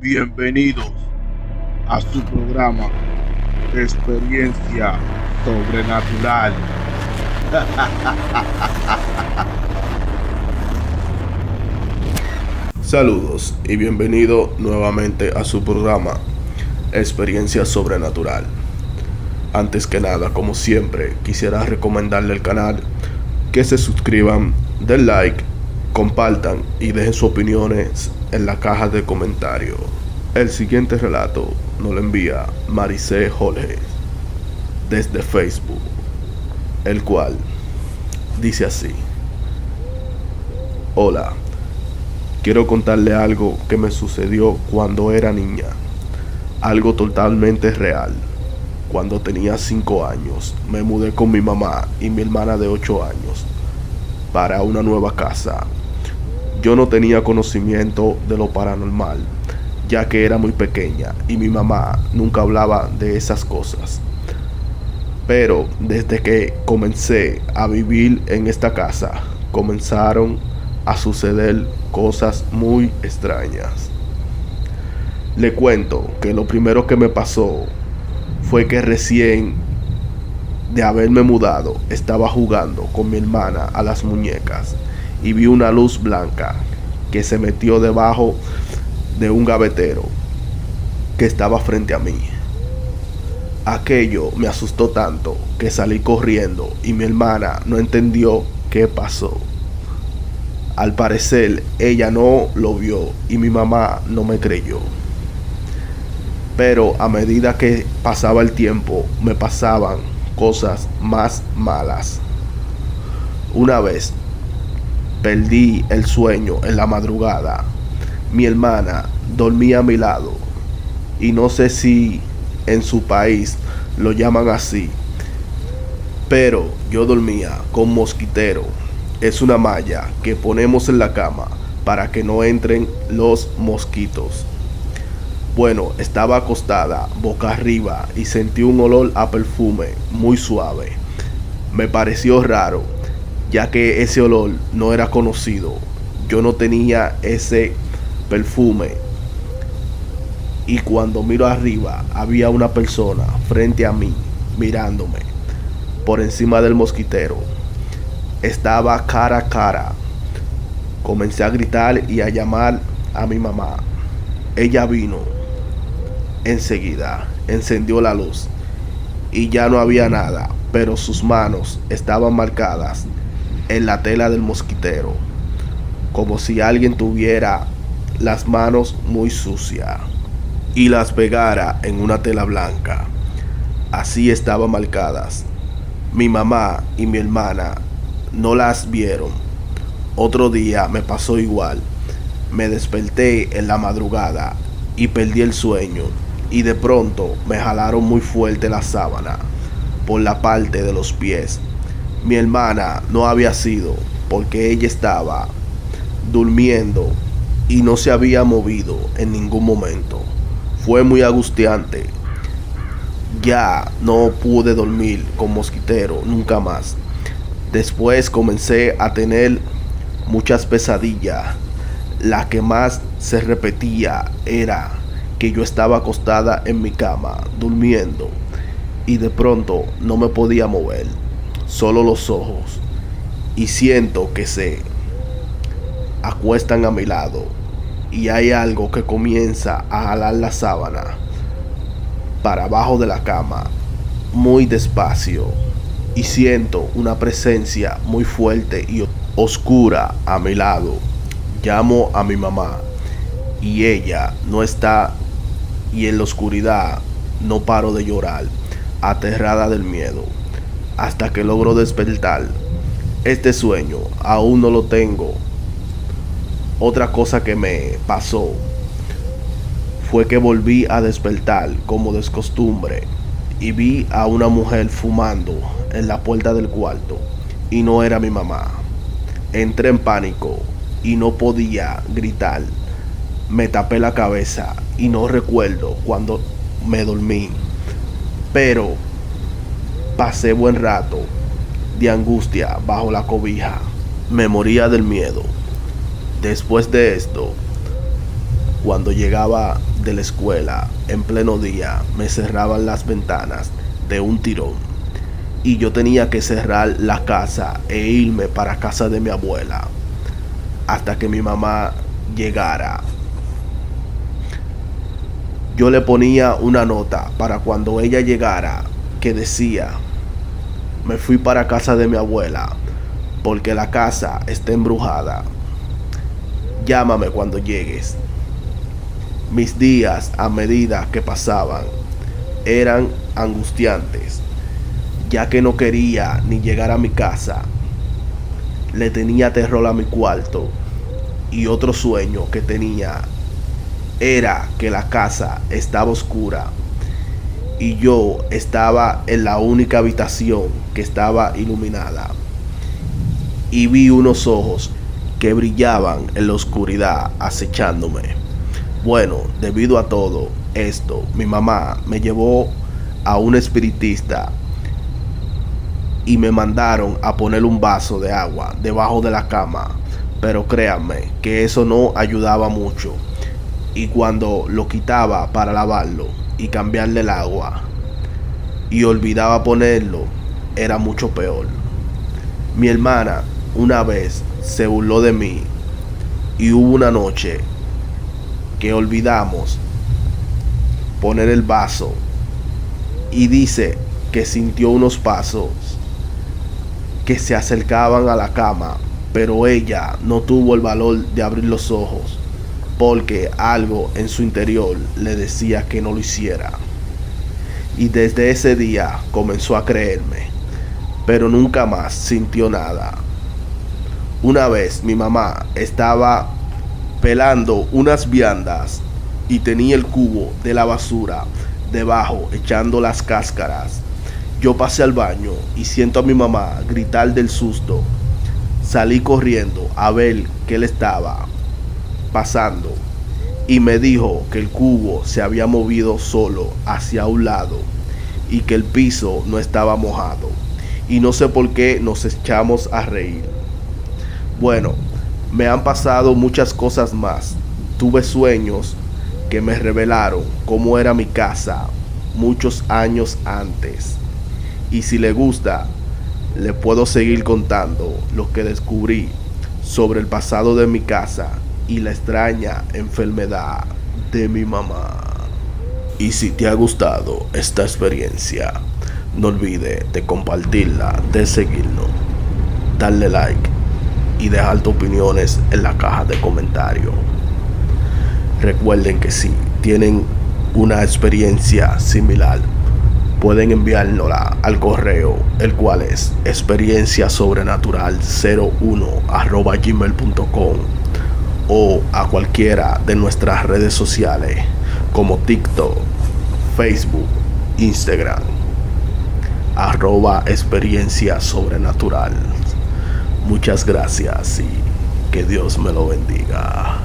Bienvenidos a su programa Experiencia Sobrenatural. Saludos y bienvenido nuevamente a su programa Experiencia Sobrenatural. Antes que nada, como siempre, quisiera recomendarle el canal que se suscriban, den like, compartan y dejen sus opiniones en la caja de comentarios. El siguiente relato nos lo envía Maricé Jorge desde Facebook, el cual dice así. Hola, quiero contarle algo que me sucedió cuando era niña. Algo totalmente real. Cuando tenía 5 años, me mudé con mi mamá y mi hermana de 8 años para una nueva casa. Yo no tenía conocimiento de lo paranormal, ya que era muy pequeña y mi mamá nunca hablaba de esas cosas. Pero desde que comencé a vivir en esta casa, comenzaron a suceder cosas muy extrañas. Le cuento que lo primero que me pasó fue que recién de haberme mudado estaba jugando con mi hermana a las muñecas y vi una luz blanca que se metió debajo de un gavetero que estaba frente a mí. Aquello me asustó tanto que salí corriendo y mi hermana no entendió qué pasó. Al parecer ella no lo vio y mi mamá no me creyó. Pero a medida que pasaba el tiempo me pasaban cosas más malas. Una vez perdí el sueño en la madrugada. Mi hermana dormía a mi lado y no sé si en su país lo llaman así, pero yo dormía con mosquitero. Es una malla que ponemos en la cama para que no entren los mosquitos. Bueno, estaba acostada boca arriba y sentí un olor a perfume muy suave. Me pareció raro, ya que ese olor no era conocido. Yo no tenía ese perfume. Y cuando miro arriba, había una persona frente a mí, mirándome, por encima del mosquitero. Estaba cara a cara. Comencé a gritar y a llamar a mi mamá. Ella vino Enseguida encendió la luz y ya no había nada, pero sus manos estaban marcadas en la tela del mosquitero, como si alguien tuviera las manos muy sucias y las pegara en una tela blanca. Así estaban marcadas. Mi mamá y mi hermana no las vieron. Otro día me pasó igual. Me desperté en la madrugada y perdí el sueño y de pronto me jalaron muy fuerte la sábana por la parte de los pies. Mi hermana no había sido porque ella estaba durmiendo y no se había movido en ningún momento. Fue muy angustiante. Ya no pude dormir con mosquitero nunca más. Después comencé a tener muchas pesadillas. La que más se repetía era que yo estaba acostada en mi cama, durmiendo, y de pronto no me podía mover, solo los ojos, y siento que se acuestan a mi lado, y hay algo que comienza a jalar la sábana para abajo de la cama, muy despacio, y siento una presencia muy fuerte y oscura a mi lado. Llamo a mi mamá y ella no está y en la oscuridad no paro de llorar, aterrada del miedo, hasta que logro despertar. Este sueño aún no lo tengo. Otra cosa que me pasó fue que volví a despertar como de costumbre y vi a una mujer fumando en la puerta del cuarto y no era mi mamá. Entré en pánico y no podía gritar. Me tapé la cabeza y no recuerdo cuando me dormí. Pero pasé buen rato de angustia bajo la cobija. Me moría del miedo. Después de esto, Cuando llegaba de la escuela en pleno día, me cerraban las ventanas de un tirón y yo tenía que cerrar la casa e irme para casa de mi abuela hasta que mi mamá llegara. Yo le ponía una nota para cuando ella llegara que decía, me fui para casa de mi abuela porque la casa está embrujada. Llámame cuando llegues. Mis días a medida que pasaban eran angustiantes, ya que no quería ni llegar a mi casa. Le tenía terror a mi cuarto y otro sueño que tenía era que la casa estaba oscura y yo estaba en la única habitación que estaba iluminada y vi unos ojos que brillaban en la oscuridad acechándome. Bueno, debido a todo esto, mi mamá me llevó a un espiritista y me mandaron a poner un vaso de agua debajo de la cama. Pero créanme que eso no ayudaba mucho. Y cuando lo quitaba para lavarlo y cambiarle el agua y olvidaba ponerlo, era mucho peor. Mi hermana una vez se burló de mí y hubo una noche que olvidamos poner el vaso y dice que sintió unos pasos que se acercaban a la cama, pero ella no tuvo el valor de abrir los ojos porque algo en su interior le decía que no lo hiciera. Y desde ese día comenzó a creerme, pero nunca más sintió nada. Una vez mi mamá estaba pelando unas viandas y tenía el cubo de la basura debajo echando las cáscaras. Yo pasé al baño y siento a mi mamá gritar del susto. Salí corriendo a ver qué le estaba pasando y me dijo que el cubo se había movido solo hacia un lado y que el piso no estaba mojado. Y no sé por qué nos echamos a reír. Bueno, me han pasado muchas cosas más. Tuve sueños que me revelaron cómo era mi casa muchos años antes. Y si le gusta, le puedo seguir contando lo que descubrí sobre el pasado de mi casa y la extraña enfermedad de mi mamá. Y si te ha gustado esta experiencia, no olvide de compartirla, de seguirnos, darle like y dejar tus opiniones en la caja de comentarios. Recuerden que si tienen una experiencia similar, pueden enviárnosla al correo, el cual es experiencia sobrenatural 01 gmail.com o a cualquiera de nuestras redes sociales como TikTok, Facebook, Instagram, arroba experiencia sobrenatural. Muchas gracias y que Dios me lo bendiga.